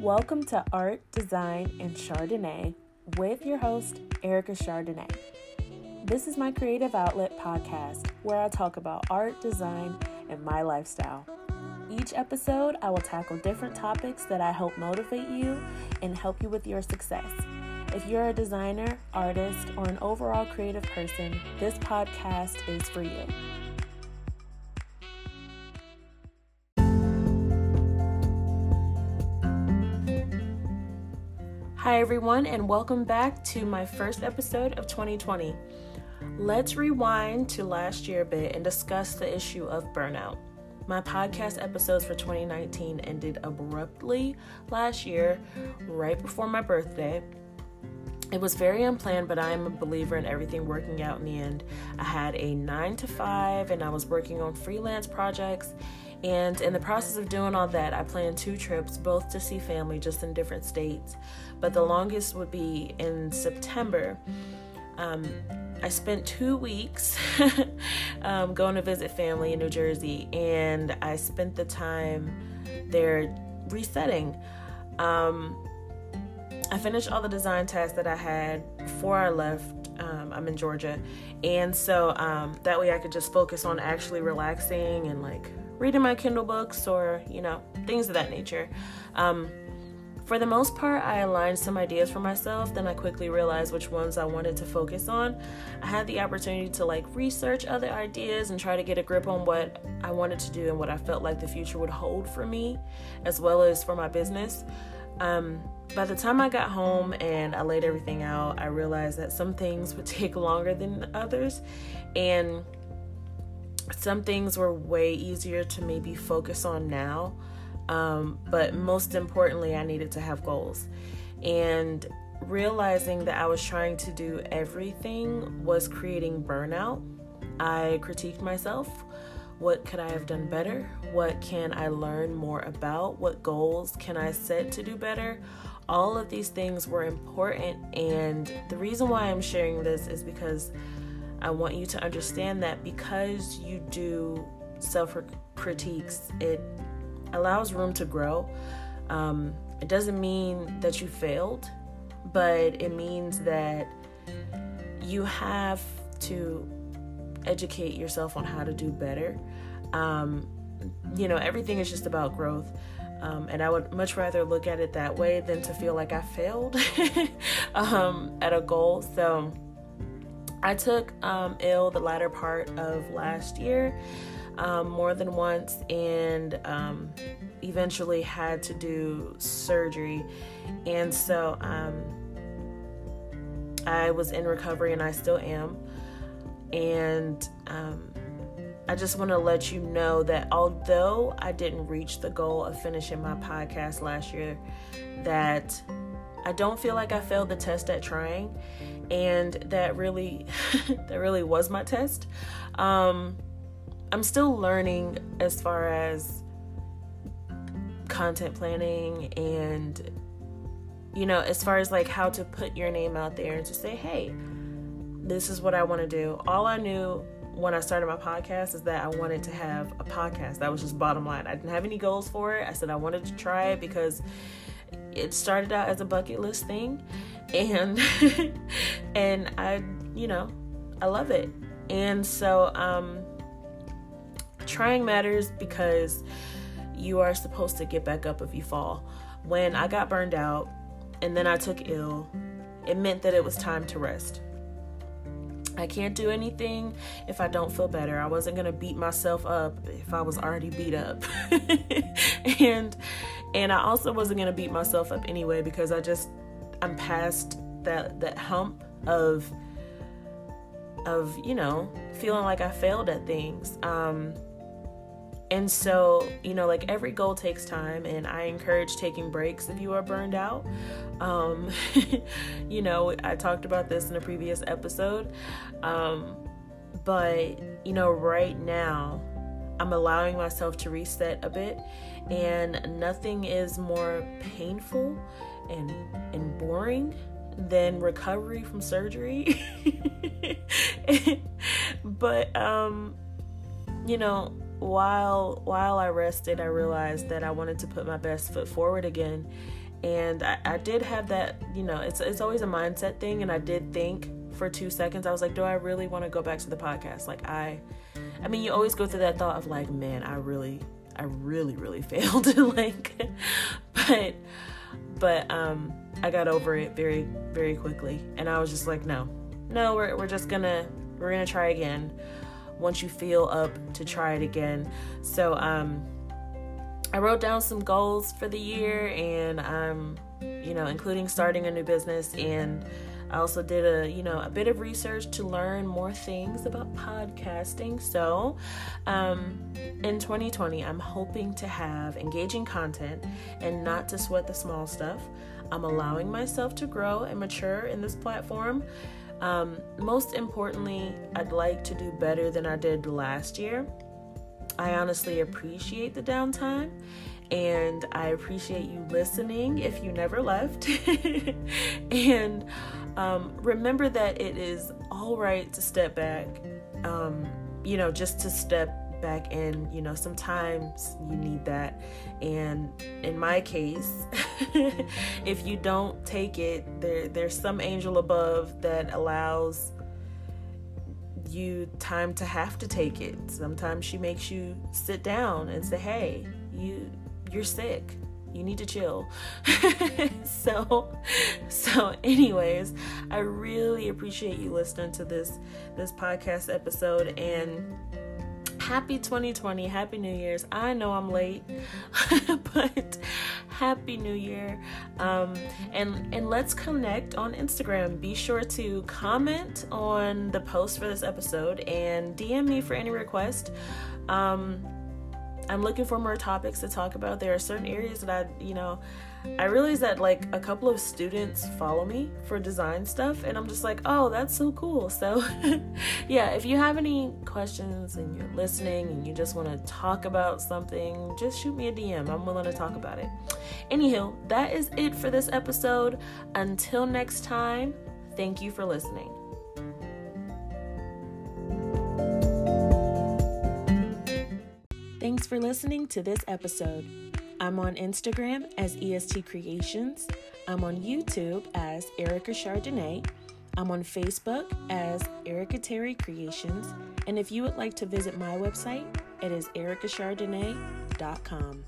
Welcome to Art, Design, and Chardonnay with your host, Erica Chardonnay. This is my creative outlet podcast where I talk about art, design, and my lifestyle. Each episode, I will tackle different topics that I hope motivate you and help you with your success. If you're a designer, artist, or an overall creative person, this podcast is for you. Hi, everyone, and welcome back to my first episode of 2020. Let's rewind to last year a bit and discuss the issue of burnout. My podcast episodes for 2019 ended abruptly last year, right before my birthday. It was very unplanned, but I am a believer in everything working out in the end. I had a nine to five, and I was working on freelance projects and in the process of doing all that, I planned two trips, both to see family, just in different states. But the longest would be in September. Um, I spent two weeks um, going to visit family in New Jersey, and I spent the time there resetting. Um, I finished all the design tasks that I had before I left. Um, I'm in Georgia, and so um, that way I could just focus on actually relaxing and like reading my Kindle books or, you know, things of that nature. Um, for the most part, I aligned some ideas for myself, then I quickly realized which ones I wanted to focus on. I had the opportunity to like research other ideas and try to get a grip on what I wanted to do and what I felt like the future would hold for me, as well as for my business. Um, by the time I got home and I laid everything out, I realized that some things would take longer than others. And some things were way easier to maybe focus on now. Um, but most importantly, I needed to have goals. And realizing that I was trying to do everything was creating burnout. I critiqued myself. What could I have done better? What can I learn more about? What goals can I set to do better? All of these things were important. And the reason why I'm sharing this is because I want you to understand that because you do self critiques, it allows room to grow. Um, it doesn't mean that you failed, but it means that you have to educate yourself on how to do better. Um, you know, everything is just about growth. Um, and I would much rather look at it that way than to feel like I failed um, at a goal. So, I took um, ill the latter part of last year um, more than once and um, eventually had to do surgery. And so um, I was in recovery and I still am. And um, I just want to let you know that although I didn't reach the goal of finishing my podcast last year, that I don't feel like I failed the test at trying and that really that really was my test um, i'm still learning as far as content planning and you know as far as like how to put your name out there and to say hey this is what i want to do all i knew when I started my podcast is that I wanted to have a podcast. That was just bottom line. I didn't have any goals for it. I said I wanted to try it because it started out as a bucket list thing and and I, you know, I love it. And so um trying matters because you are supposed to get back up if you fall. When I got burned out and then I took ill, it meant that it was time to rest. I can't do anything if I don't feel better. I wasn't going to beat myself up if I was already beat up. and and I also wasn't going to beat myself up anyway because I just I'm past that that hump of of you know feeling like I failed at things. Um, and so, you know, like every goal takes time, and I encourage taking breaks if you are burned out. Um, you know, I talked about this in a previous episode. Um, but, you know, right now, I'm allowing myself to reset a bit, and nothing is more painful and and boring than recovery from surgery. but um you know, while while I rested, I realized that I wanted to put my best foot forward again and I, I did have that, you know, it's it's always a mindset thing, and I did think for two seconds, I was like, do I really want to go back to the podcast? Like I, I mean, you always go through that thought of like, man, I really, I really, really failed, like, but, but um, I got over it very, very quickly, and I was just like, no, no, we're we're just gonna we're gonna try again. Once you feel up to try it again, so um I wrote down some goals for the year and I'm, you know, including starting a new business and I also did a, you know, a bit of research to learn more things about podcasting. So, um, in 2020, I'm hoping to have engaging content and not to sweat the small stuff. I'm allowing myself to grow and mature in this platform. Um, most importantly, I'd like to do better than I did last year. I honestly appreciate the downtime and I appreciate you listening if you never left. and um, remember that it is all right to step back, um, you know, just to step back in. You know, sometimes you need that. And in my case, if you don't take it, there there's some angel above that allows you time to have to take it. Sometimes she makes you sit down and say, "Hey, you you're sick. You need to chill." so so anyways, I really appreciate you listening to this this podcast episode and happy 2020 happy new year's. I know i'm late but happy new year. Um, and and let's connect on instagram. Be sure to comment on the post for this episode and dm me for any request. Um, i'm looking for more topics to talk about there are certain areas that i you know I realized that like a couple of students follow me for design stuff, and I'm just like, oh, that's so cool. So, yeah, if you have any questions and you're listening and you just want to talk about something, just shoot me a DM. I'm willing to talk about it. Anywho, that is it for this episode. Until next time, thank you for listening. Thanks for listening to this episode. I'm on Instagram as EST Creations. I'm on YouTube as Erica Chardonnay. I'm on Facebook as Erica Terry Creations. And if you would like to visit my website, it is ericachardonnay.com.